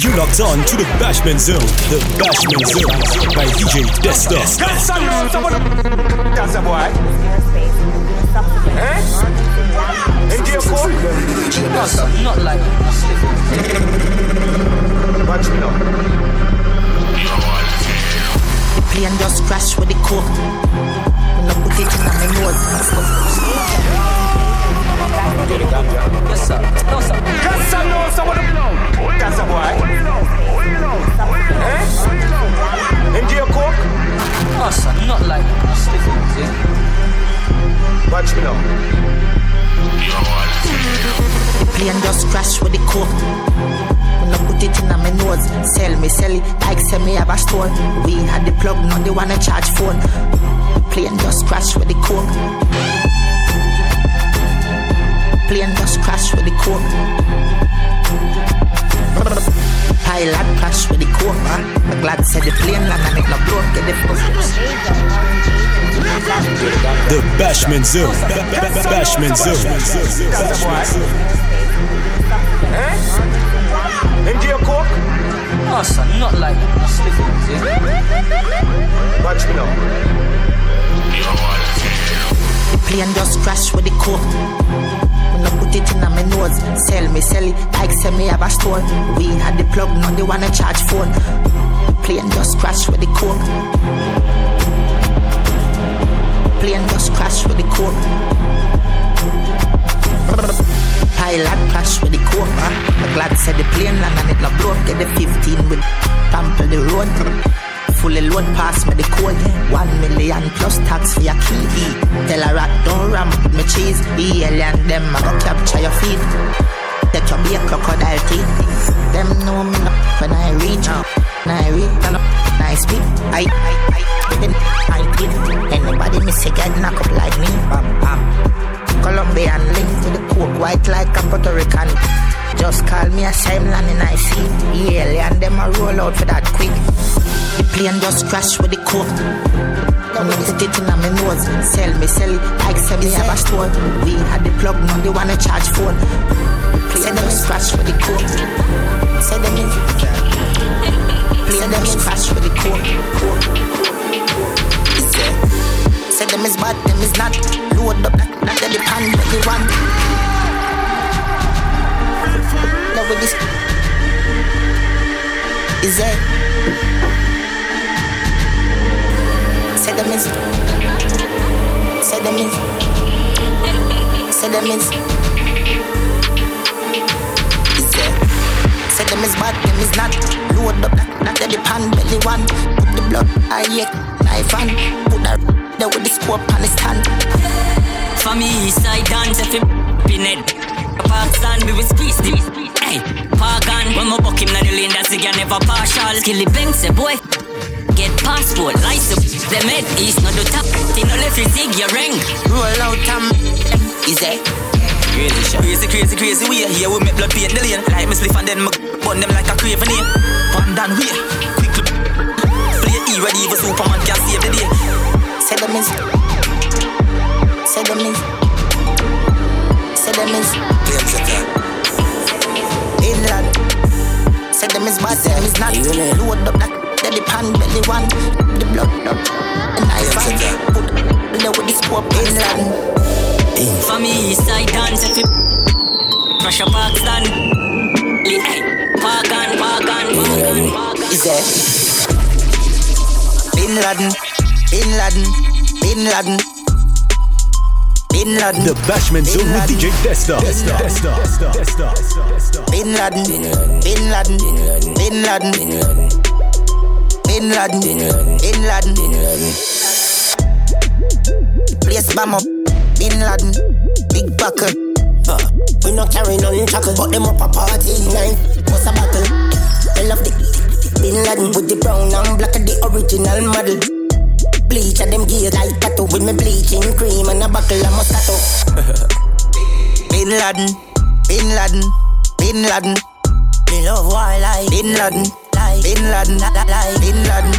You locked on to the Bashment Zone. The Bashment Zone by DJ Desta. That's a boy. Eh? In your court? Not like Watch me now. Plane just crash with the coke. When I put it in my nose. Yes sir. No sir. That's a no, someone That's a boy. Eh? In your court? No sir. Not like Watch me now. Plane just crash with the coke. I put it in my nose, sell me, sell it like say me have a store. We had the plug, now they wanna charge phone. Plane just crash with the coke. Plane just crash with the coke. Pilot crash with the coke. Huh? I'm glad said the plane land and it not broke. Get the The Bashment Zone. Ba- ba- ba- Bashment Zone. That's a boy. Eh? In your court? No sir. Not like Watch me now. Plane just crash with the coke. Sell me, sell it like say me have a store. We had the plug, now they wanna charge phone. Plane just crash with the coke. Plane just crash with the coke. Pilot crash with the coke. Huh? I'm glad said the plane land and it not broke. Get the 15 with trample the road. Fully load pass me the code. One million plus tax for your key. Tell a rat don't ramp with me cheese. The alien them I go capture your feet. That you be a crocodile teeth. Them know me not when I reach out. When I reach and up, I speak. I I I then I did. Anybody miss a get knock up like me? Bam bam. Colombian link to the coke, white like a Puerto Rican. Just call me a land and I see the alien them a roll out for that quick. The plane just crash with the coke. When I put it in my nose, sell me, sell it like say me have a store. We had the plug, now they wanna charge phone. The plane just crash with the coke. Say them in. Plane just crash with the coke. Say, say them is bad, them is not. Load up, not, not pan, but the one. Now with this is it? Say them is. Say them is. Say them. Is them is bad, them is not. Load up, not, not the pan, belly one. Put the blood, I yeah, knife on. Put that there with the scope on the stand. For me, side dance if you pin it. Park stand, we will squeeze this. Hey, park on. When my buck him na the lane, that's the guy never partial. Skilly bang, say boy. Get passport, license. Them head east, no do tap. They no left you zig your ring. Roll out, um, is it? Crazy shit. Crazy, crazy, crazy way. Here we make blood paint the lane. Like me spliff and then me burn them like a craven here. One down way. Quickly. Play E ready, even Superman can save the day. Say them is. Say them is. Say them is. Inland. Say them is bad, say them is not. Load up that, that the pan belly one. The blood up. The knife on. Put the with the scope inland. For me, side dance if you Pressure park stand. Hey, Is it? Bin Laden. Bin Laden. Bin Laden. Bin Laden. The Bashment Zone with DJ Desta. Desta. Desta. Desta. Desta. Bin Laden. Bin Laden. Bin Laden. Bin Laden. Bin Laden. Place bam up. Bin Laden. Big buckle. Uh, we not carry none chuckle, but them up a party night. What's a battle? I love the Bin Laden with the brown and black of the original model. Bleach at them gears like tattoo with me bleaching cream and a buckle of Moscato. Bin Laden. Bin Laden. Bin Laden. Me love war like Bin Laden. like Bin Laden. la- la- like Bin Laden.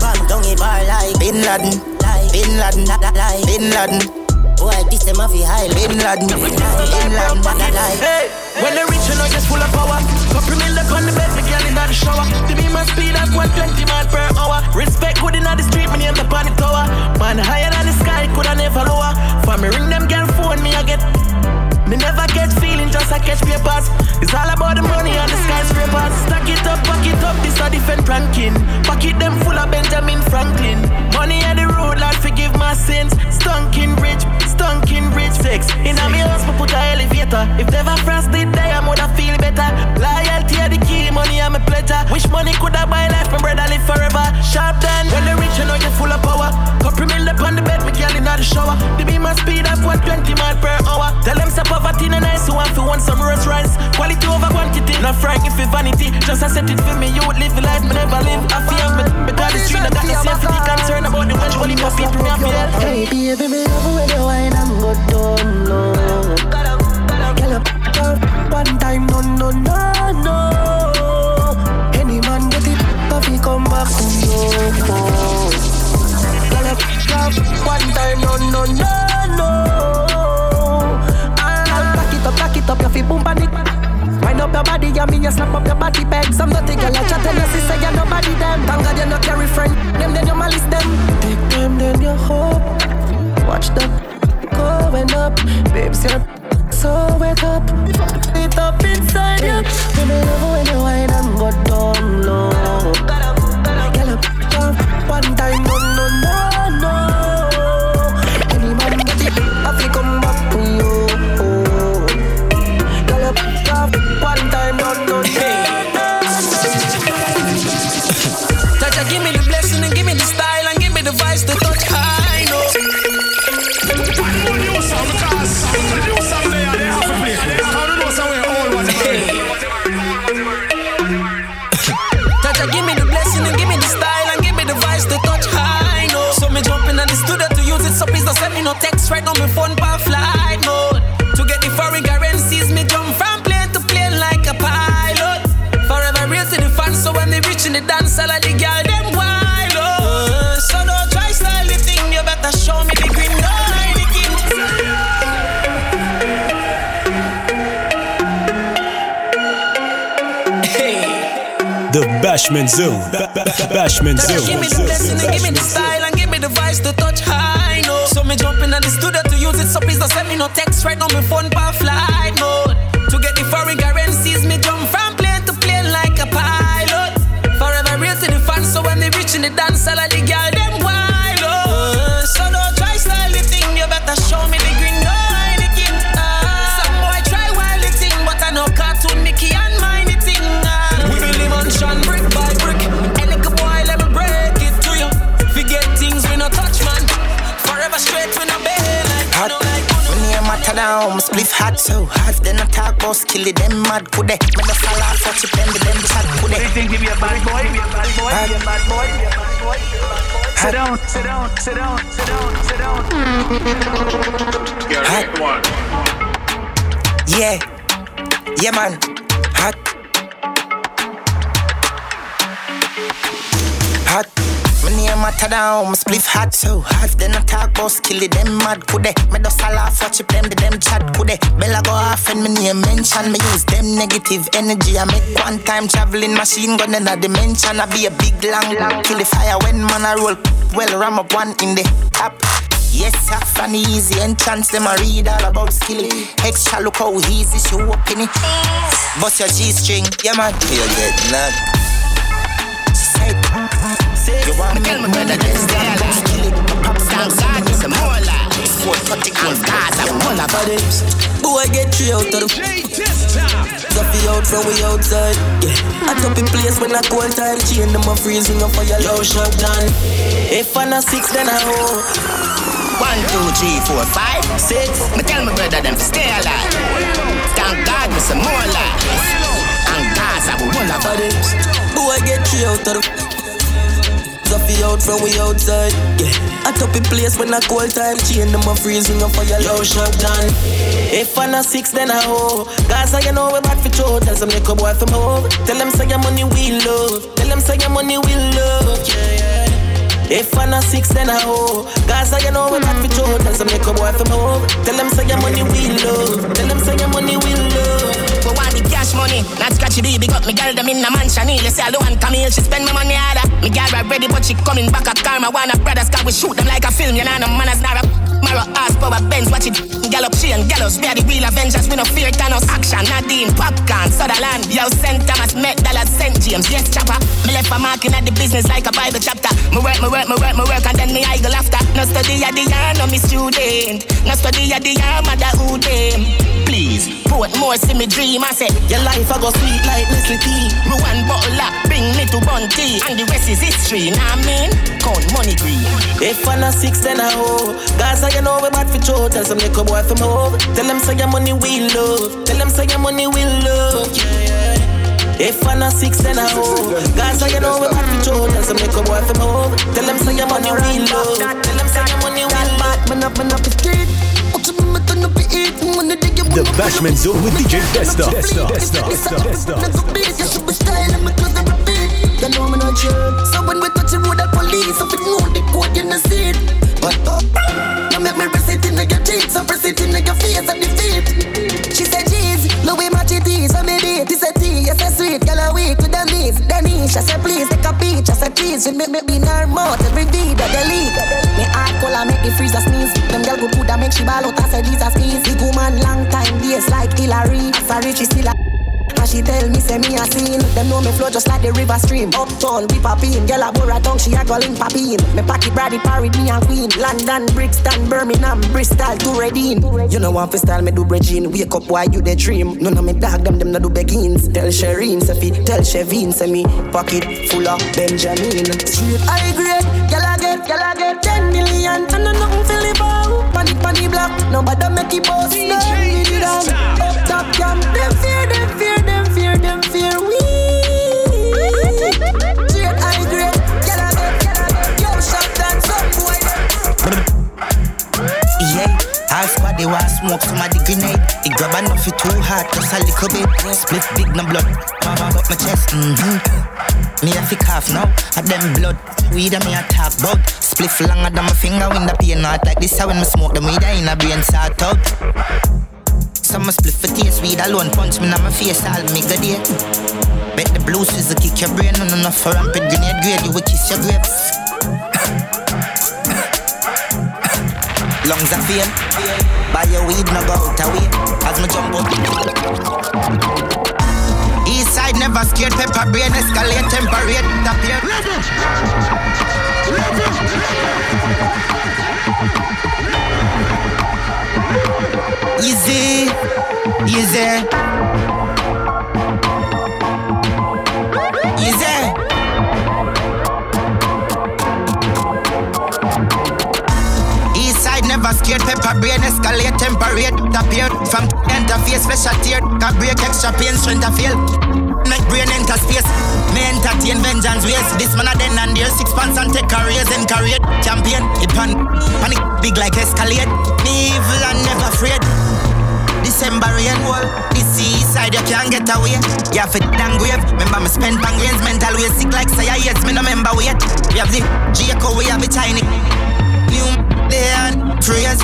Bam down a bar like Bin Laden. like Bin Laden. la- la- like Bin Laden. Boy, this them fi high Bin Laden. Bin Laden. la- la- Hey, when they reach, you know, just full of power. Couple million on the bed, the girl in the 120 mile per hour. Respect good in the street, me name the the tower. Man higher than the sky, coulda never lower. For me ring them girl phone, me I get. Me never get feeling, just I catch papers. It's all about the money and the skyscrapers. Stack it up, pack it up, this a different ranking. Pocket them full of Benjamin Franklin. Money on the road, Lord, forgive my sins. Stunking rich, stunking rich fix. In a me house, me put a elevator. If never frost did die, I would feel better. Loyalty are the key, money I'm a pleasure. Wish money could have buy life, my brother live forever. Sharp done, when the rich, you know you're full of power. Couple mil up on the bed, me girl in the shower. The beam my speed up 120 mile per hour. So want for want some Rolls Royce. Quality over quantity, not frightened for vanity. Just a set it for me, you would live a life me never live. I feel me, because the street I got no safety concern about the wench, only for people. Hey baby, me love when you wine and go down low. Girl, up, up, one time, no, no, no, no. Any man get it, coffee come back to you. Girl, up, up, one time, no, no, no, no up, back it up, your feet boom pan it. Wind up your body, yeah, me you slap up your body bag. Some dirty girl a chat and your sister, you nobody them. Thank God you no carry friend, them then you malice them. Take them, then you hope. Watch them going up, babes, you're so wake up. It up inside you. Me love when you wine and go down low. Girl up, up, one time, no, no, no, Bashment ba- Bashment Just give me the blessing and give me the style and give me the vice to touch high note. So me jump in the studio to use it, so please don't send me no text right on so hot. Then I talk about skill it, them mad could they? Me no fall off, watch it, them, them chat could they? think give you a bad boy, be a bad boy, be a bad boy, be a bad boy, be a bad boy. Sit down, sit down, sit down, sit down, sit down. You're Hot. one. Yeah, yeah man, hot. Hot. My name matter down, my spliff hot so hot. Then I talk about skill it, them mad could they? Me just a laugh, watch it, them, the them chat could they? Bella go off and me name mention, me use them negative energy. I make one time traveling machine gun in a dimension. I be a big long, long kill the fire when man I roll. Well, ram up one in the top. Yes, half an easy entrance, them a read all about skill. Extra look how easy show up in it. Bust your G-string, yeah man. You get knocked. You want me to better than style. Skill it, pop Thank God it's a more life. And Gaza, one of bodies. Boy, get three out of the Stuffy out from we outside. Yeah. I top in place when I cold time. Chain them a freezing up for your low shot done. If I'm six, then I hold. One, two, three, four, five, six. Me tell my brother them to stay alive. Thank God me some more life. And Gaza, we one of bodies. Boy, get three out of the Stuffy out from we outside. Yeah. I top in place when I call time. Chain them a freezing up for your low shot done. If I'm a six, then I hold. Gaza, you know we bad for show. Tell some little boy from home. Tell them say your money we love. Tell them say your money we love. Yeah, yeah. If I'm a six, then I hold. Gaza, you know we bad for show. Tell some little boy from home. Tell them say your money we love. Tell them say your money we love. Cash money. Not scratchy baby, got me girl them in a mansion. You say I don't want Camille, she spend my money harder. Me girl ready, but she coming back up karma. Wanna brothers, cause we shoot them like a film. You know, no manners, not a Mara ass power Benz, watch it gallop, and gallows. We are the real Avengers, we no fear Thanos. Action, Nadine, Popcorn, Sutherland. Yo, St. Thomas, Met, Dallas, St. James, yes, chopper. Me left a marking at the business like a Bible chapter. Me work, me work, me work, me work, and then me I go after. No study at the year, no me student. No study at the year, mother who them. Please, put more see me dream. I say, your life I go sweet like Nestle tea. Me bottle up, bring me to Bunty. And the rest is history, nah I mean? Count money green. If I'm not six, then I hoe. Gaza, you know we bad for show. Tell some little boy from home. Tell them say your money we love. Tell them say your money we love. Yeah, yeah. If I'm not six, then I hoe. Gaza, you know we bad for show. Tell some little boy from home. Tell them say your money we love. Tell them say your money we love. Man up, man up the street. The Bashment Zone with DJ Desta. Desta. Desta. Desta. Desta. You know me not sure. So when we touch the road, the police, if it know the code, you know see it. But uh, you make me press it in your cheeks, so press it in your face and the feet. She said, "Jeez, Louis match it is, so me. This a tea, yes a sweet, girl a week with the knees. Denisha said, please take a peach. I said, please, she make me be in her mouth every video delete. Me heart cold, I make the freezer sneeze. Them girl good food, I make she ball out. I said, these are squeeze. The woman long time days like Hillary. Sorry, she still a and she tell me, say me a scene. Them know me flow just like the river stream. Uptown, we poppin'. Girl a bore a tongue, she a go link poppin'. Me pocket Brady parried me and Queen. London, Brixton, Birmingham, Bristol to Reading. You know fi style me do Regine. Wake up while you the dream. None of me dog them, them no do beggings. Tell Shireen, say fi, tell Shevin, say me pocket full of Benjamin. Street high grade, girl a get, girl a get 10 million. And no nothing fi live out. Panic, panic block. Nobody make it boss. No, Up top cam, them fear, them fear, them fear, Yo, shot that some half smoke somebody grenade. It grab enough it too hard, just a little bit. Split big no blood, mama up my chest. Mm-hmm. Me a fi cough now, a them blood. Weed a me a talk bout. Split longer than my finger when the pain not like this. How when me smoke the weed, I in a brain sort out. Some split for taste weed alone punch me in my face all me good day. Bet the blues is a kick your brain on enough for rampant grenade grade you will kiss your grapes. Lungs are fail. Buy your weed no go out away as me jump up. East side never scared pepper brain escalate temperate appear. Easy, easy, easy. East side never scared. Pepper brain escalate. Temperate. Appear from interface special tear. Can break. Extra pain. Strength to feel make brain enter space. Me entertain vengeance ways this man a then and there. Six pants and take a raise and it champion. It pan panic. Big like escalate. Me evil and never afraid December rain wall. This east side you can't get away. You have it down grave. Remember me spend pan grains mental way sick like say yes me no remember wait. We have the Jacob we have the tiny. New land praise.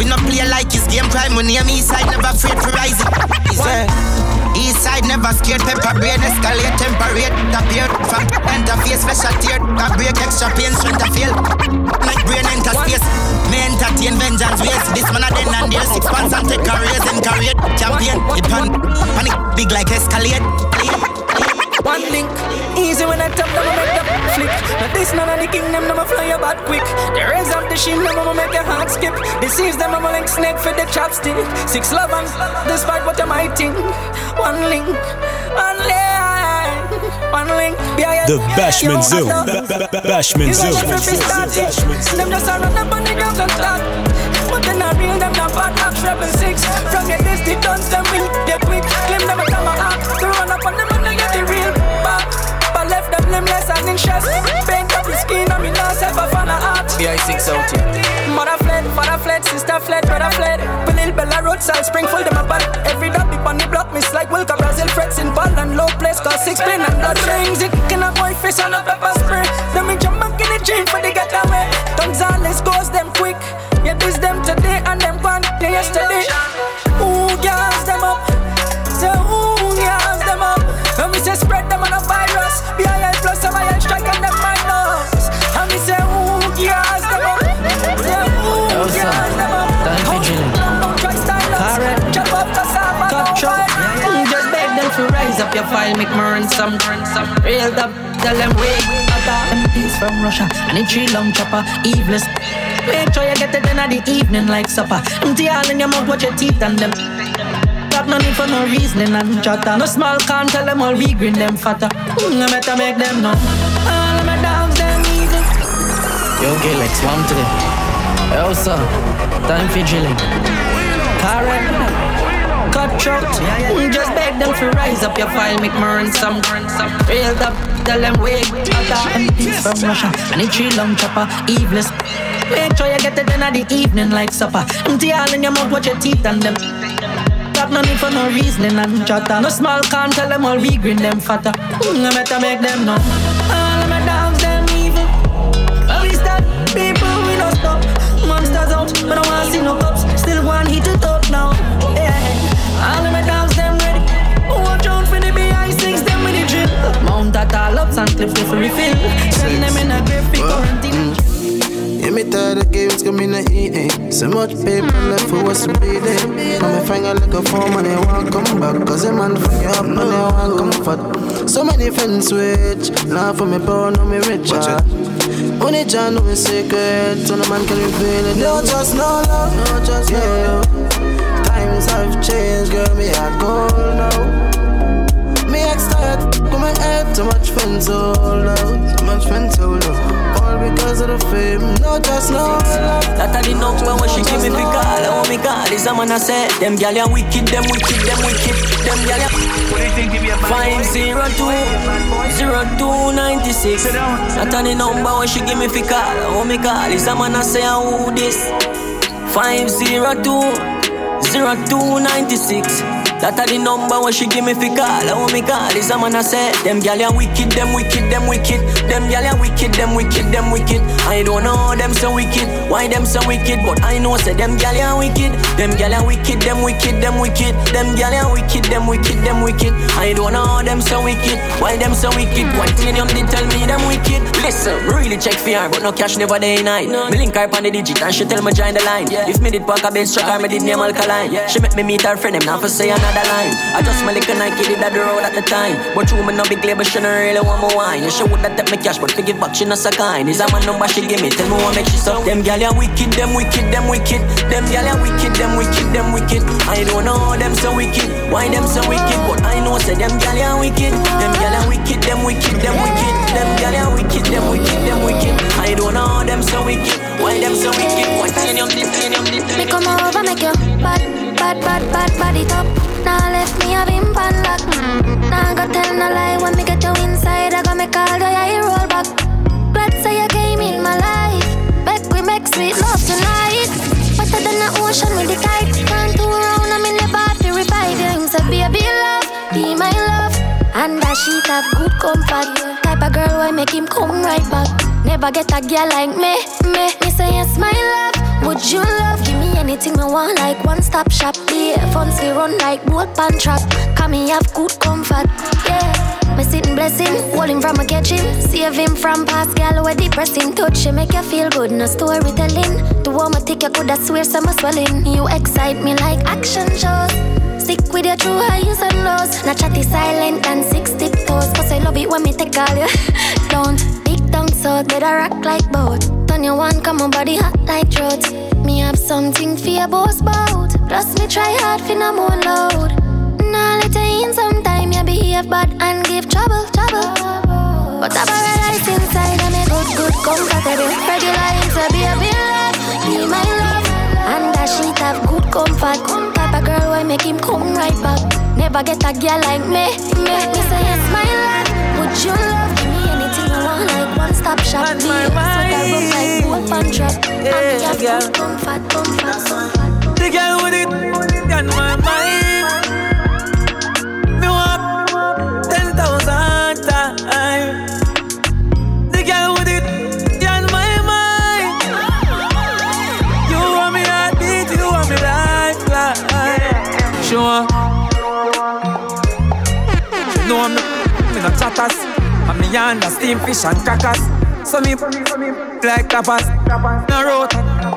We no play like his game crime. We name east side never afraid for rising. Easy. East side never scared. Pepper brain escalate temperate. Appear from the interface special tear. Can break extra pain strength feel. Like brain enter space. Me entertain vengeance ways. This man a then and there six pants and take a raise and it. Champion, it pan, panic big like escalate. One link, easy when I tap them, I make them flick. Now this none of the kingdom, them a fly about quick. The raise up the shim, them make your heart skip. Deceives them, I'm link snake for the chopstick. Six love and despite what you might think. One link, one link, The yeah, Bashment yo, Zone. I Ba- love- ba- ba- Bashment You Zone. got every started. Them just a run up on the ground and start. But then I real them not bad rebel six. From your dusty guns, them will get quick. Claim them a come to run up on them and they get the real back. But left them limbless and in chest. Paint up the skin on me now, self a fan of art. Yeah, I sing out here. Mother fled, father fled, sister fled, brother fled. Little Bella Road, Sal Springfield, them a bad. Every dog big on the block, miss like Wilka, Brazil, frets in ball and low place, cause six pin and blood rings. It can a boy face and a pepper spray. Them in jump in the gym for the getaway. Gonzales goes them quick. Yeah, this them today and them gone yesterday. Ooh, gas them up. Up your file, make me run some, run some. Real up, tell them wait. MPs from Russia and a tree long chopper, eveless. Make sure you get it in the evening like supper. Empty all in your mouth, watch your teeth and them. Got no need for no reasoning and chatter. No small can tell them all we green them fatter. Mm, I better make them know. All of my dogs them evil. Yo, Galex, one today. Sir, time for drilling. Karen, cutthroat. Mm, just beg them to rise up your file, make me run some, run some. Real up, tell them wait. Other MPs from Russia and a tree long chopper, eveless. Make sure you get it in the evening like supper. Empty all in your mouth, watch your teeth and them. Got no need for no reasoning and chatter. No small can tell them all we green them fatter. Mm, I better make them know. All of my dogs them evil. At least that people we no stop. Monsters out, but I wanna see no cops. Still one hit it up that all ups and clips if we refill. Send them in a grave for quarantine. Mm. Yeah, me tired of games coming to eating. So much paper left for us to be there. Now me finger like a phone and they won't come back. Cause a man from you up and they want comfort. So many friends switch. Now for me born, no me rich. Only John know me secret. So no man can reveal it. No, just no love. No, just yeah. no love. Times have changed, girl. Me a gold now. Me ex tired, come my head. Too much friends all out. Too much friends all out all because of the fame. No, just no love. That I the number when she give me big call. I want me call. Is a man I say them gyal ya wicked, them wicked, them wicked, them gyal ya. Five zero two zero two ninety six. That I the number when she give me fi call. I want me call. Is a man I say who this? Five zero two zero two ninety six. That a the number when she give me fi call. I want me call. Is a man I say them gyal ya wicked, them wicked, them wicked, them gyal ya wicked, them wicked, them wicked. I don't know them so wicked, why them so wicked, but I know say them gyal ya wicked, them gyal ya wicked, them wicked, them wicked, them gyal ya wicked, them wicked, them wicked. I don't know them so wicked, why them so wicked. One thing them did tell me them wicked. Listen, really check for her, but no cash never day night. Me link her on the digit and she tell me join the line. If me did park a bench truck, her me did name alkaline. She make me meet her friend, them now for say another line. I just my little Nike did that the road at the time. But you me no big label, she no really want my wine. Yeah, she would have take me cash, but forgive back, she not so kind. Is a man number she give me, tell me what make she so. Them gal ya wicked, them wicked, them wicked. Them gal ya wicked, them wicked, them wicked. I don't know them so wicked, why them so wicked, but I know say them gal ya wicked. Them gal ya wicked, them wicked, them wicked. Them gal ya wicked, them wicked, them wicked. I don't know them so wicked, why them so wicked. Titanium, titanium, titanium. Me come over, make you bad, bad, bad, bad, body top. Now left me a bim pan lock. Now go tell no lie when me get you inside. I go make all the eye roll back. Glad say you came in my life. Make we make sweet love tonight. Better than the ocean with the tide. Can't do around, I'm in the to revive you. Say, baby love, be my love. And that sheet have good comfort. Type of girl why make him come right back. Never get a girl like me, me. Me say yes, my love. Would you love? Anything I want, like one stop shop. Funds we run like boat pan track. Come me have good comfort, yeah. Me sitting blessing, hold him from a catch him. Save him from past gal where depressing. Touch him, make you feel good, no storytelling. The one I take you could have swear some swelling. You excite me like action shows. Stick with your true highs and lows. Not chatty silent and six tiptoes. Cause I love it when me take all you. Don't big down so better rock like boat. Turn your one, come on body hot like throat. Me have something for your boss bout. Plus me try hard for no more load. Now let you in sometime you behave bad and give trouble, trouble. But a paradise inside and me good, good, comfortable. Regular into be a love, be my love. And that shit have good comfort. Of girl why make him come right back. Never get a girl like me. Make me say yes, my love. Would you love stop shop? Me so that room like one pan trap. And me have Yeah, good comfort, comfort, comfort. The girl with it on my mind. Yonder steam fish and crackers. So me like tapas, no road.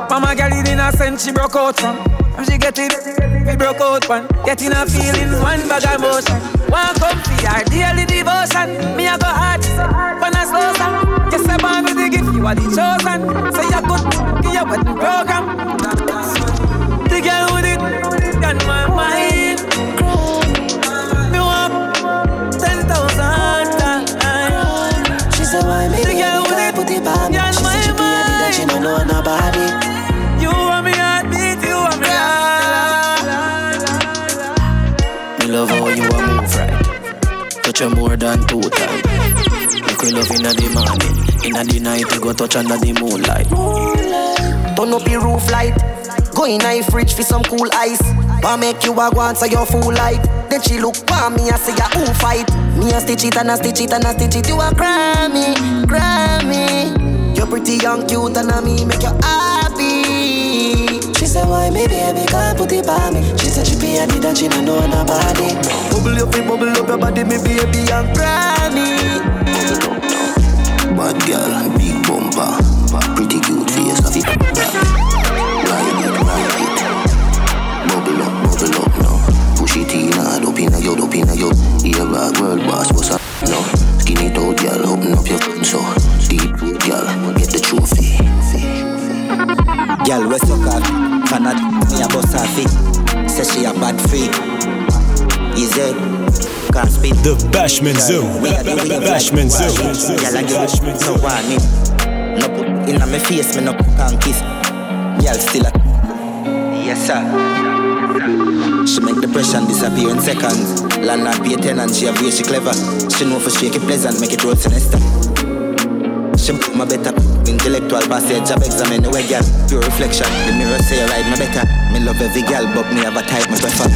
Mama girl in a sense she broke out from. And she get it, we broke out one. Getting a feeling, one bag of motion. One come for our daily devotion. Me I go hard, when I slow down. Yes, I'm with the gift, you are the chosen. So you good, give your wedding program. It, put it by me. She my said she be a that she don't know nobody. You want me heartbeat, you want me Me love how you a move right. Touch you more than two times. Make we love inna the morning, inna the night we go touch under the moonlight. Turn up your roof light. Go in a fridge for some cool ice. Wanna make you a go on so you full light. Then she look for me and say ya who fight. Me a stitch it and a stitch it and a stitch it. You a Grammy, Grammy. You're pretty young, cute and a me make you happy. She said, why me baby can't put it by me? She said she be a that she don't know nobody. Bubble up, bubble up your body, me baby and Grammy. Bad girl, big bumper, pretty cute face, have it Ride it, ride it. Bubble up, bubble up now. Push it in, hard up in a yod, up in a yod. Here bag, world boss, girl, open up your so deep, girl, get the trophy. Girl, we suck her. Fan at me a bust her feet. Say she a bad freak. Easy. Can't speak. The Bashment Zone. We are the Bashment like Zone. Girl, I give it no warning. No put inna me face, me no can kiss. Girl, still a. Yes, sir. She make depression disappear in seconds. Landlord be a tenant, she have way she clever. She know for shake it pleasant, make it roll sinister. She put my better intellectual passage of examine the way girl. Pure reflection, the mirror say I ride my better. Me love every girl, but me have a type me prefer.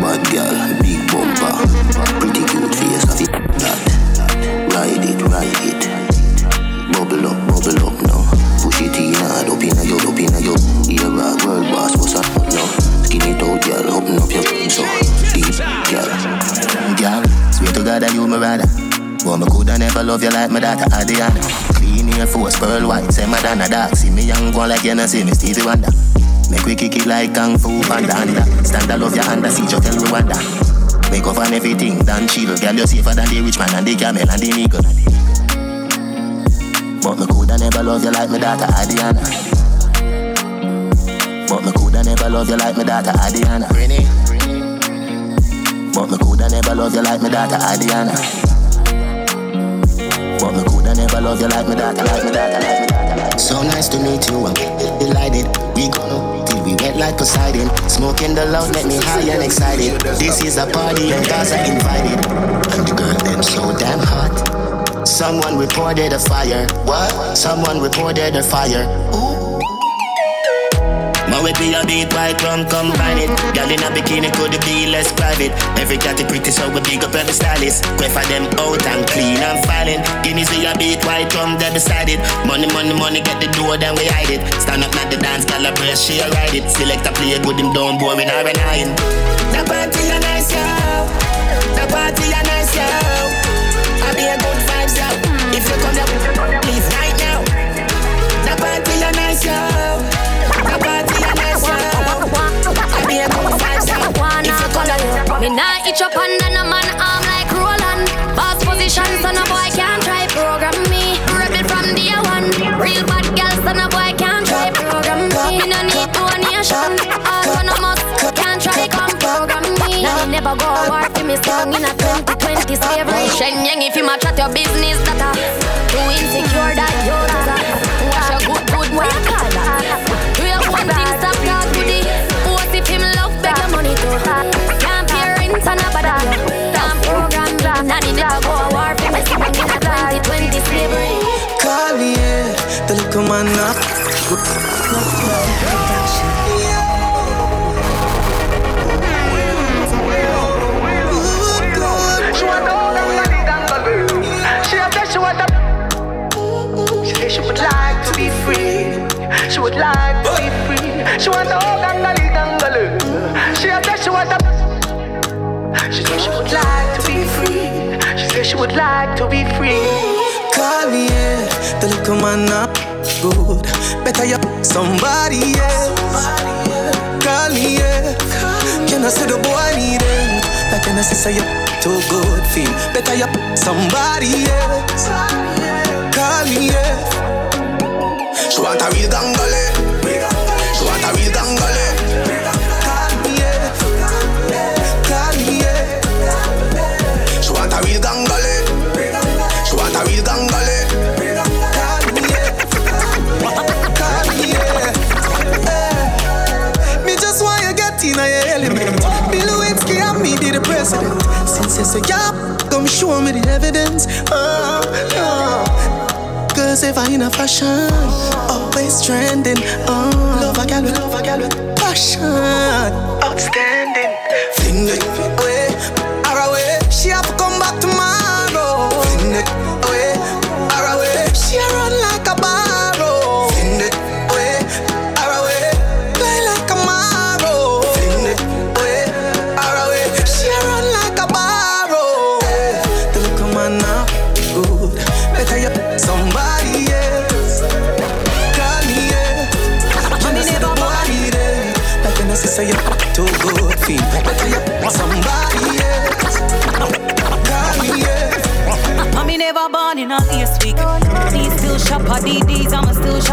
Bad girl, big bumper, pretty cute face. Ride it, ride it. Bubble up, bubble up now. Push it in, hard up in a yod, up in yod. Here bag, world boss, what's up now? Skin it out, girl, open up your so deep, girl. Girl, swear to God that you my brother. But me coulda never love you like my daughter Adriana. Clean Air Force, pearl white, say Madonna dark. See me young one like you know, see me Stevie Wonder. Make we kick it like Kung Fu Panda Anda. Stand I love your hand, see you tell Rwanda. Make up on everything, done chill. Girl, you safer than the rich man and the camel and the nigga. But me coulda never love you like my daughter Adriana. But me coulda never love you like my daughter Adriana. But me coulda never love you like my daughter Adriana. But me coulda never love you like my daughter, like my daughter, like daughter. So nice to meet you, I'm delighted. We gonna till we wet like Poseidon. Smoking the loud, let me high and excited. This is a party and guys are invited. And the girl them so damn hot. Someone reported a fire. What? Someone reported a fire. Man, we be a beat white rum, combine it. Girl in a bikini could be less private. Every cat is pretty, so we big up every stylist. Quay for them out and clean and filing. Guineas we a beat white rum, they beside it. Money, money, money, get the door, then we hide it. Stand up at the dance, girl a brace, she a ride it. Select a play good, him down, boy, we not relying. The party a nice, yo. The party a nice, yo. I be a good vibes, yo. If you come here, please right now. The party a nice, yo. The party nice. I be a good vibes, Me nah man like Roland. Position, boy can't try program me. Rebel from day one. Real bad girl, boy can't try program me. Me no need can't try come program me. Now never go war for me song in a 2020 slavery. Shenyang if you match at your business data. Would like to be free. Call me, yeah. The little man not good. Better you somebody else. Call me, yeah. Can I say the boy need it? Like can I say you too good feel? Better you somebody else. Call me, yeah. She want a real gangale. A fashion, always trending. Oh, love a gal love a gal with passion. Outstanding. Fling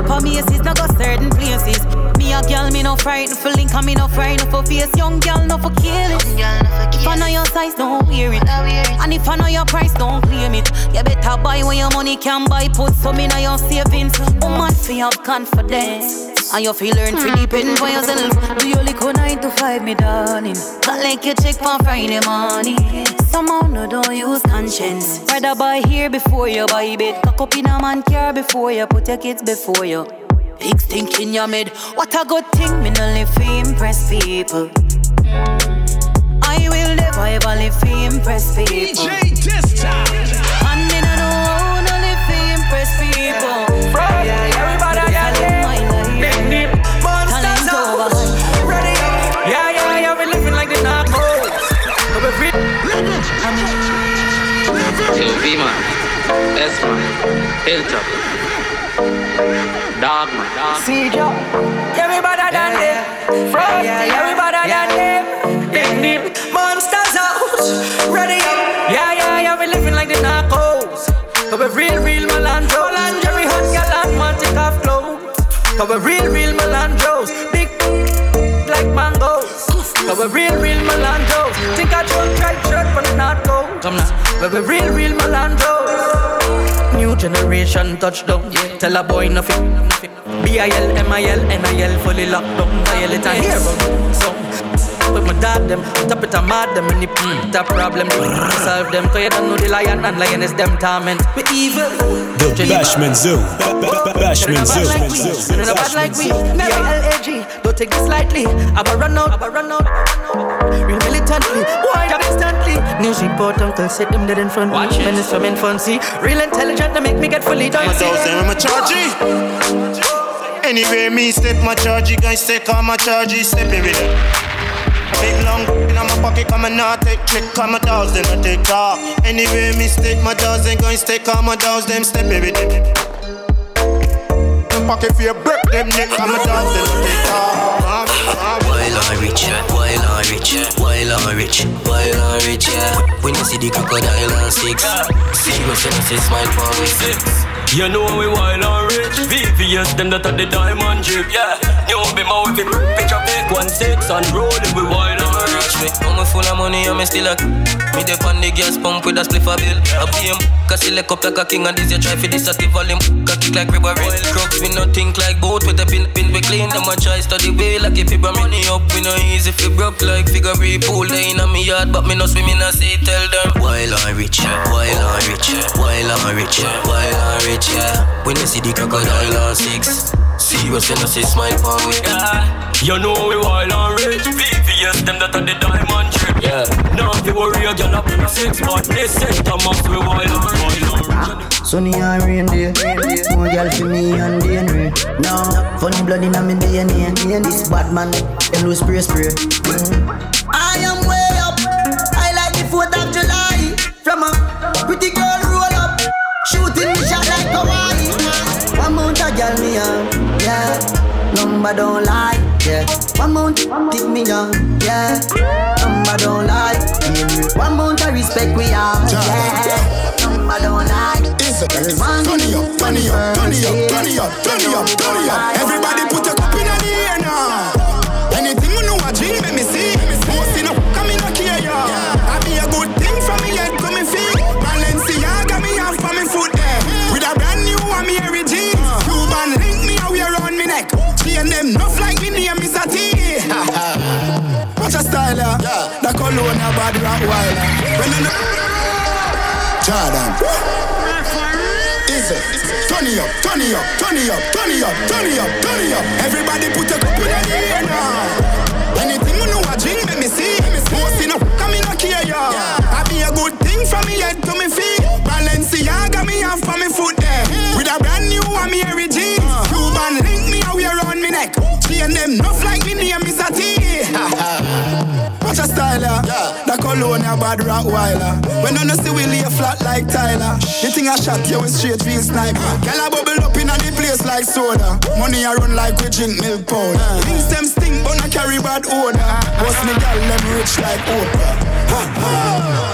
I'ma still shop at Macy's. Now go certain places. Me a girl, me no frightened for link, me no frightened for face. Young girl, no for kill it. If I know your size, don't wear it. And if I know your price, don't claim it. You better buy when your money can buy. Put some in your savings. Woman, feel confidence. And you feel learn to depend for yourself. Do your liquor nine to five, me darling. Not like you check for Friday morning. Somehow no don't use conscience. Rather buy here before you buy bed. Cock up in a man car before you put your kids before you. Big stink in your mid. What a good thing, me no live to impress people. I will never ever live to impress people. DJ And me no know how no live to impress people. Hilltop, Dogman, Dog. See ya. Everybody done it. Frosty, everybody done it. Big nip, monsters out. Ready up. Yeah, yeah, yeah, we living like the narcos. But we real, real Melandro. Jerry Hunt, gal and man take off clothes. But we real, real Melandros. Big like mangoes. But we real, real Melandros. Think I drunk right shirt from the narcos. Come now. But we real, real Melandros. Generation touchdown. Tell a boy nothing. B-I-L, M-I-L, N-I-L, fully locked down. Violate and hear So, with my dog them, top it and mad them, and the mm, that problem, solve them. Cause you don't know the lion and lioness, them torment. We evil. The Bashment Zoo. Ba- ba- ba- Bashment Zoo. You know bad like we, B-I-L-A-G. Don't take this lightly. I will run out, I will run out. Real militantly, why up instantly? News report, uncle said them dead in front. Watch it. Menace from infancy. Real intelligent, they make me get fully done. My thousand, I'm a chargy. Anyway, me step my chargy, guys take all my chargy, step every day. Big long in my pocket, come and not take trick, come a thousand, I take talk. Anyway, step my dozen, guys take all my dolls, them step every day. Pocket for your break, them neck, come a thousand, I take talk. While I rich, while I rich, while I rich, while I rich, yeah. When you see the crocodile and six, see what you say, smile for me. You know we wild and rich. VVS, them that are the diamond drip, yeah. New be my the picture pick One six and rolling we wild me Now me full of money and me still a Me dip on the gas pump with a spliff a bill pay him, cause he lick up like a king And this you try for this at the volume Cock it like river rain Crooks we no think like boat with the pin pin we clean Them a try study way like if you money up We no easy fi broke like figure pool They in a me yard but me no swim in a sea Tell them While I rich, yeah. while I rich, yeah. while I rich, yeah. while I rich, yeah. When you see the crocodile on six, serious and I say smile for me. You know we wild and rich them that are the diamond trip. Yeah. Now if you worry, a girl up in a six, but they say come off we wild up, wild. Sunny and rain day, more girl for me and DNA. Now funny blood in my DNA. This bad man, them lose spray spray. Mm. I am way up. I like the Fourth of July. From a pretty girl roll up, shooting the shot like Hawaii. One month a girl me up, yeah. Number don't lie, yeah young, yeah. Number don't lie. One month of respect we are, yeah. Number don't lie. Turn it up, turn it up, turn it up, turn it up, turn it up, turn it up. Everybody put your cup in the air now. Style. The cologne bad rock wild. When I know Jordan. Easy. Turn it up, turn it up, turn it up, turn it up, turn it up, turn it up. Everybody put your cup in the air now. Anything you know a drink, let me see. Most in a come in a care ya. I be a good thing from me head to me feet. Balenciaga me off from me foot there. With a brand new one me style ya. The cologne a bad rock whiler. When I see we lay flat like Tyler. The thing I shot you with straight feel sniper. Girl a bubble up in the place like soda. Money I run like we drink milk powder. Things them stink I carry bad odor. Boss me girl them rich like Oprah.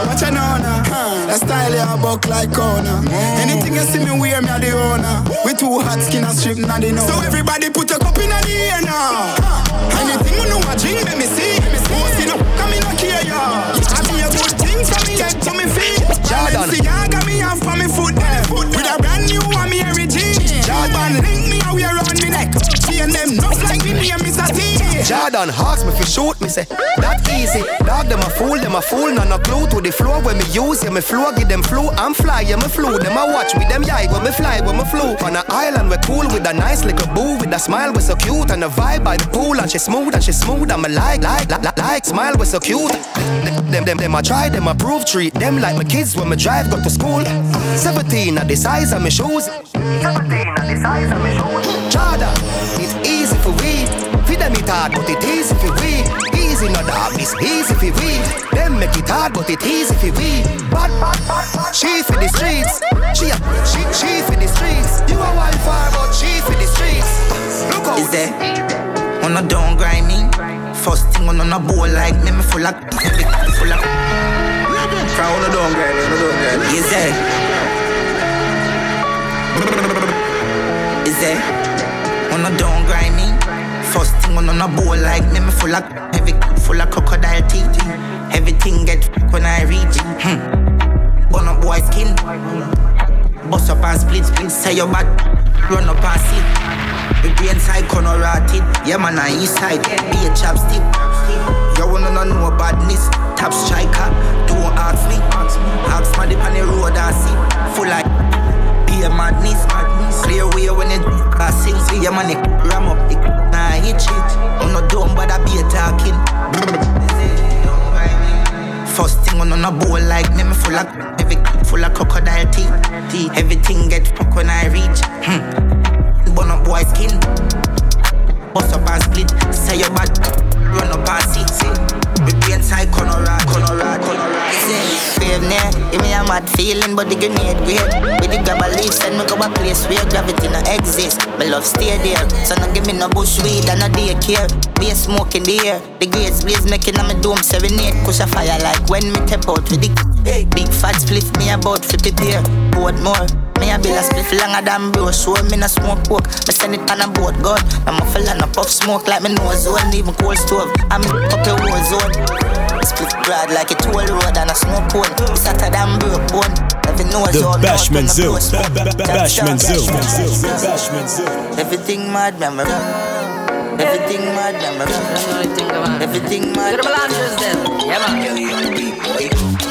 Watch a nona. That style ya buck like corner. Anything you see me wear me a the owner. We too hot skin and strip na the know. So everybody put your cup in the air now. Anything you know a drink let me see. Most in a come in a care ya. I be a good thing from me head to me feet. Balenciaga me off from me foot. With a brand new one me every jeans. Jordan link me a wear on me neck. She and them enough like me name is a T. Jordan hawks me fi shoot me say that easy. Dog them a fool, them a fool, none no clue to the floor when me use yeah me flow, give them flu. I'm fly, yeah me flew. Them a watch with them yai when me fly, when me flew. On an island we cool with a nice little boo with a smile we so cute and a vibe by the pool and she smooth and she smooth. I'm a like like like like, smile we so cute. Them them them, I try, them I prove treat them like my kids when me drive go to school. 17 at the size of my shoes. 17 at the size of my shoes. Jordan, it's easy it hard, but it easy for we. Easy no dog, it's easy for we. Them make it hard, but it easy for we. But she for the streets. She a, she she for the streets. You a wildfire, but she for the streets. Look out. Is there? On a don't grind me. First thing on a bowl like me, me full of, full of. From on a don't grind on a don't grind. Is there? Is there? On a don't grind me. First thing on a bowl like me, me full of heavy, full of crocodile teeth. Everything get when I reach. Hmm. Burn up boy skin. Bust up and split, split. Say your bad, run up and sit. The green side corner rotted. Yeah man, on east side, be a chopstick. You wanna know badness? Top striker, don't ask me. Ask my dip on the road I see. Full like be a madness. Clear way when it I sing. See your money ram up shit. I'm not dumb, but I be talking. First thing on a bowl like me, me full of heavy, full of crocodile teeth. Everything get fuck when I reach. Hmm. Burn up boy skin. Bust up and split. Say your bad. Run up and see. Corner rod, corner rod, corner rod. Brave near, give me a mad feeling, but the grenade great. With the grab a leaf, send me go a place where gravity no exist. My love stay there, so no give me no bush weed and no daycare. Be a smoke in the air, the grades blaze making on my dome serenade. Push a fire like when me tap out with the big fat split me about flip it here. Boat more. Me a bill a split longer than bro Show me no smoke coke Me send it on a boat gun I'm a puff smoke like me nose. Zone Even cold stove. I'm up your war zone oh. Split broad like a toll road and a smoke cone It's hotter than broke bone. Every nose The zone Bashment Zoo. Bashment Zoo. Bashment Zoo. Everything mad man me Everything mad man me Everything mad. To the Melandras then. Yeah, man.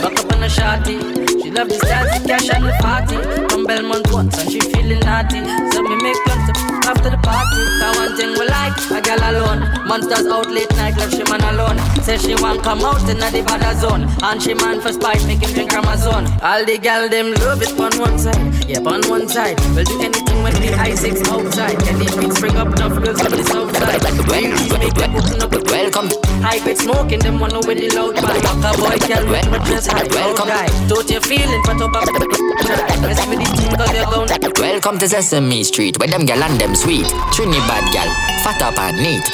Back up on the shorty. She love the style, the cash and the party. From Belmont once and she feeling naughty. So me make plans to after the party. That one thing we like, a girl alone. Monsters out late night, left she man alone. Say she want come out in the bad zone. And she man for spite, make him drink Amazon. All the gal them love it on one side. Yeah, on one side. We'll do anything when the I6 outside. Can the beats bring up enough girls from the south side? You make them open up welcome. High grade smoking, them one with the loud vibe. Fuck a boy, girl, when we just high. Welcome. Right. Don't you feeling top of Mess with this thing cause you're gone. Welcome to Sesame Street, where them gal and them sweet. Trinidad gal, fat up and neat.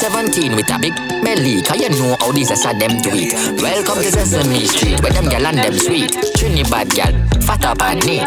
17 with a big belly, cause you know how these are them do it. Welcome to Sesame Street, where them gal and them sweet. Trinidad gal, fat up and neat.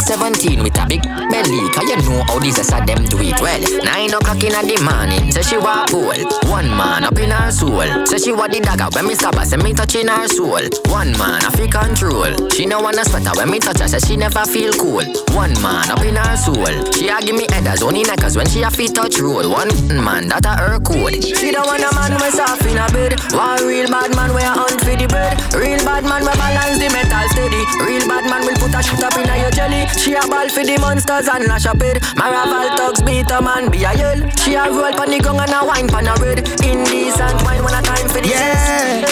17 with a big belly, know how these are them do it. Well, 9 o'clock in the morning, say she walk cool. One man up in her soul. Say she want the dagger when me stab her, say me touching her soul. One man, I feel control. She no wanna sweater when me touch her, say she never feel cool. One man up in her soul. She a give me headers, only neckers when she a feet touch roll. One man, that a her code. She don't want a man soft in a bed. One real bad man a hunt for the bread. Real bad man we balance the metal steady. Real bad man will put a shit up in a your jelly. She a ball for the monsters and lash up it. Maraval thugs beat a man be a yell. She a roll pon the gong and a wine pon a red. Indecent wine when a time for the yeah.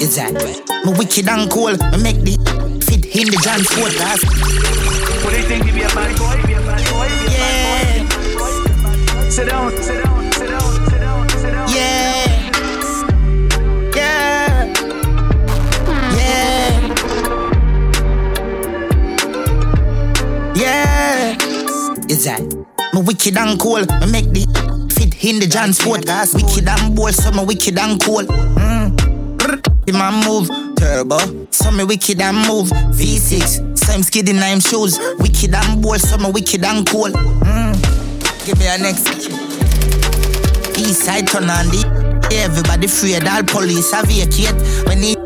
Is that me wicked and cool? Me make the fit in the John Ford gas. What do you think? You be a bad boy? Be a bad boy? Yeah. Sit down. Sit down. Sit down. Me wicked and cool? Me make the fit in the John Sport gas. Wicked and bold, so me wicked and cool. Mm. In my move, turbo. So me wicked and move. V6, same skid in shoes. Wicked and bold, so me wicked and cool. Mm. Give me a next. East side turn on the. Everybody afraid, all police have vacate. When he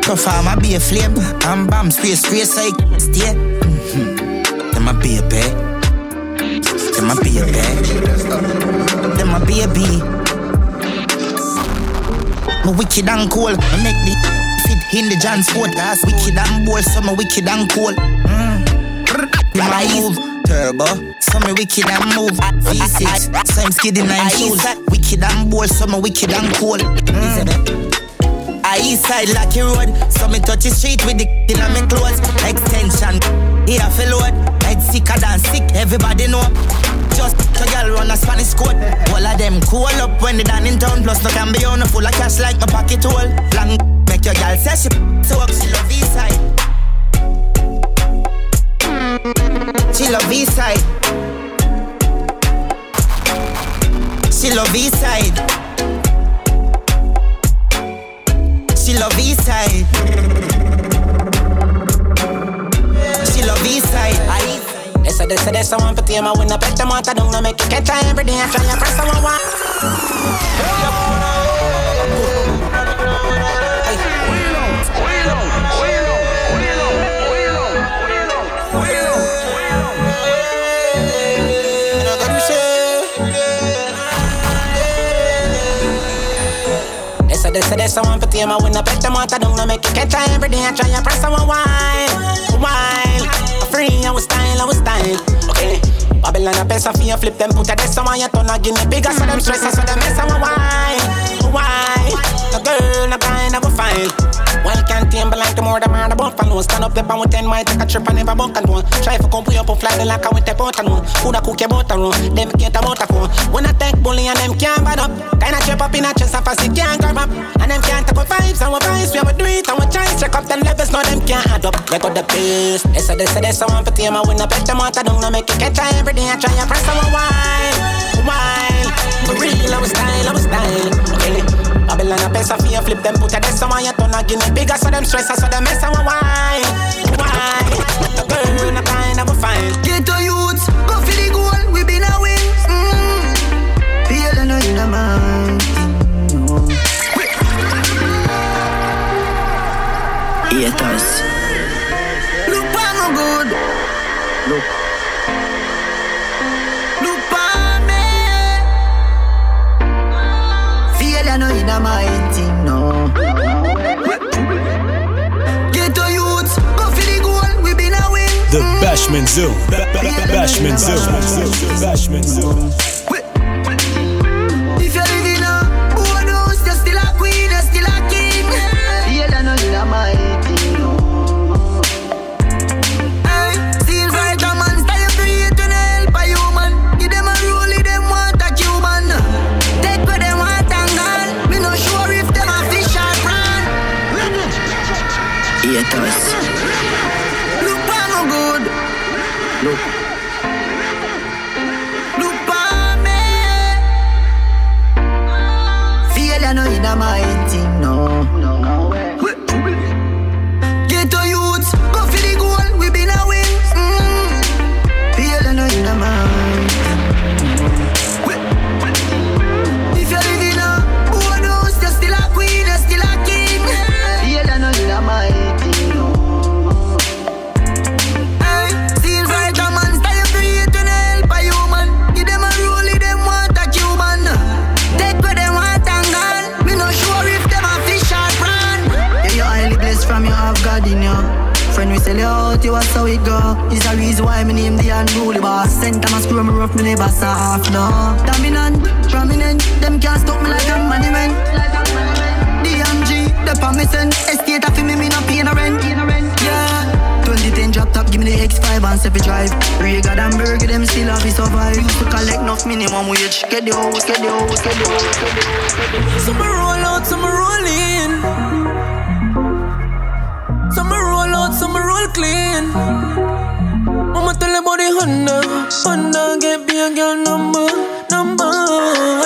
perform, I be a flame. Bam bam, spray, so I stay. Mm-hmm. Them a baby. Them a baby. Them a baby. Me wicked and cool. Me make the fit in the John Sport gas. Wicked and bold, so me wicked and cool. Mm. My move, turbo. So me wicked and move. V6, same skid in nine shoes. Wicked and bold, so me wicked and cool. Mm. I east side Lucky Road, so me touch the street with the in my clothes. Extension, here for load. Head sicker than sick, everybody know. Just a girl run a Spanish code. All of them cool up when they done in town. Plus no can be on full of cash like my pocket hole. Long make your girl say she so up, she love east side. She love east side. She love east side. She love east side. She love east side. I say, they say, they say, one for team, I win a bet I don't know, make you catch every day, I try and press someone one. They say, they say, they say, one for team, I win a bet them I don't know, make you catch her every day, I try and press someone wine, wine. Free, I was style, I was style. Okay. Babylon a pesa for you flip them put a desk on your turn give me bigger so them stress so them mess and why why the girl no of a fine. Well can't tame like the more the man about follow stand up the pan with ten might take a trip and never buck and one try for come put up and fly the like a with the boat and one who da cook your and run them can't a motor phone when I take bully and them can't bad up. Kinda trip up in a chest and it can't grab up. And them can't take vibes and we vibes we have do it and we try check up them levels no them can't add up. Get out the pace. They say they say they say one for team I win a bet them out I don't know make it catch every day I try and press on wine, wine. For real, I was style, I was style. Okay. Babylon a pesa for you flip them put a desk on your turn a guinea bigger so them stress so them mess and wine, wine. The girl na kind of a fine. Get to youths, go for the goal, we been a win. Mm. Feel no in a mind. Haters. The Bashment Zone. Ba- ba- ba- Bashment Zone. Bashment Zone. My me never soft, no. Dominant, prominent, them can't stop me like a monument. DMG, the promising. Estate of me, me no pay no rent. Yeah. 2010 drop top, give me the X5 and 7 drive. Rega and Burger, them still have to survive. Used to collect enough minimum wage. Get the house, get the house, get the house, get the house. Some roll out, some roll in. Some roll out, some roll clean. Mama tell about the Honda, Honda get me a girl number, number.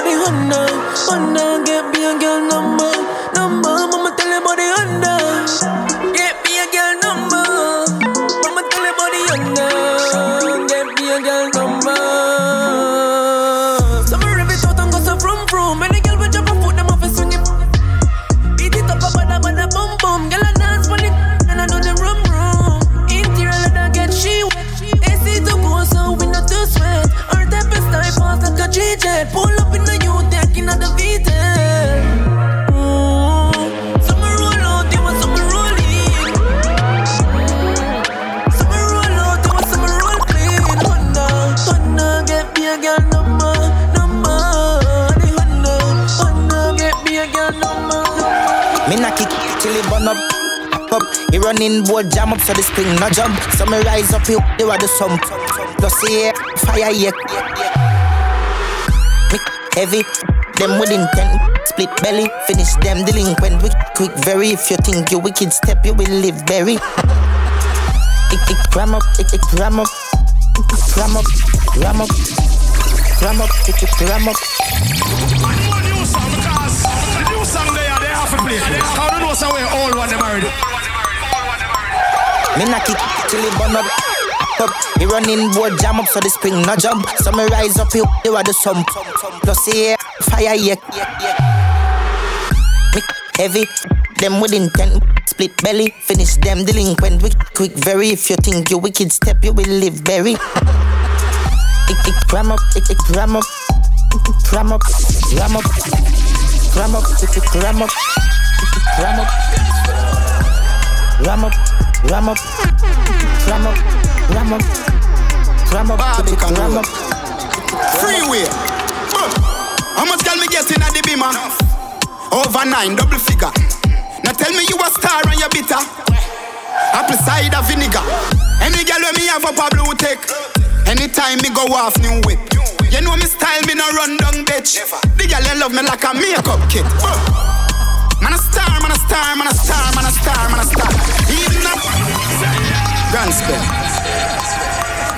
The Honda, Honda get me a girl number, number. Mama tell about the Honda, running board jam up so the spring no jump. So me rise up, he they were the sump. Plus air, fire. Me heavy, them with intent. Split belly, finish them delinquent. Wick, quick, very. If you think you wicked step, you will live very. It, it, ram up, it, it, ram up, ram up, ram up, ram up, it, it, ram up. new song because the new song they are they have to play. You them already? Me knock it till it burn up. Up, he running board jam up so the spring no jump. So me rise up, you were the sump. Plus air, fire yeah. Me heavy, them with intent. Split belly, finish them delinquent. Wick, quick, very. If you think you wicked step, you will live very. It, it, ram up, it, it, ram up, ram up, ram up, ram up, it, it, ram up, it, it, ram up, ram up, ram up, ram up, ram up, ram up, it, ram up. Freeway. How much girl me getting at the beamer? Over nine, double figure. Now tell me you a star and you bitter. Apple cider vinegar. Any girl when me have up a blue tick. Anytime me go off new whip. You know me style, me no run down bitch. The girl love me like a makeup kit. Uh. A star, man a star, man a star, man a star, a. Even up. Grand spell.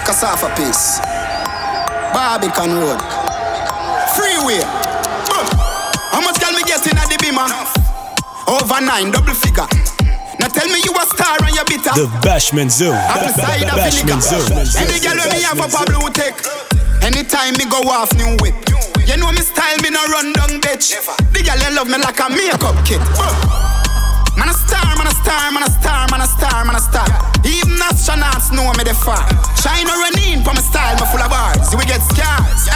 Cassava piece. Barbican Road. Freeway. How much girl me getting at the beamer? Over nine, double figure. Now tell me you a star and you bitter. The Bashment Zone. Apple Ba- ba- cider ba- Bashment Zone. vinegar. Any girl when me have a blue tick. Anytime me go off new whip. You know me style, me no run down bitch. The girl love me like a makeup kit. Uh. A star, man a star, man a star, man a star, a. Even astronauts know me the far. Shine or run for my style, me full of bars. Will get scars.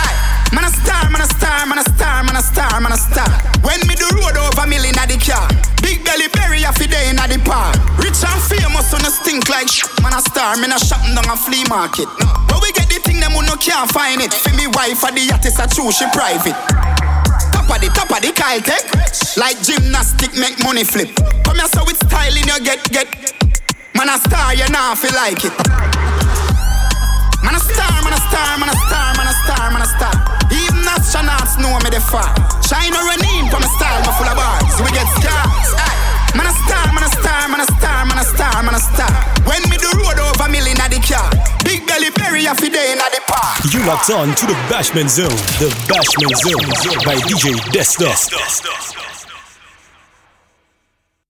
Man a star, man a star, man a star, man a star, man a star. When me do road over million at the car. Big belly berry a day in the park. Rich and famous on a stink like sh- Man a star, me not shopping down a flea market. But we get the thing them who no can't find it. For me wife at the is a true, she private. Top of the top of the Kyle Tech. Like gymnastic make money flip. Come here so with styling you get get. Man a star, you nah feel like it. Man a star, man a star, man a star, man a star, man a star. Even astronauts know me the far. Or run in for my style, me full of bars. We get scars. Aye. Man a star, man a star, man a star, man a star, man a star. When me do road over million at the car. Big belly berry a day in the park. You locked on to the Bashment Zone. The Bashment Zone by DJ Desto.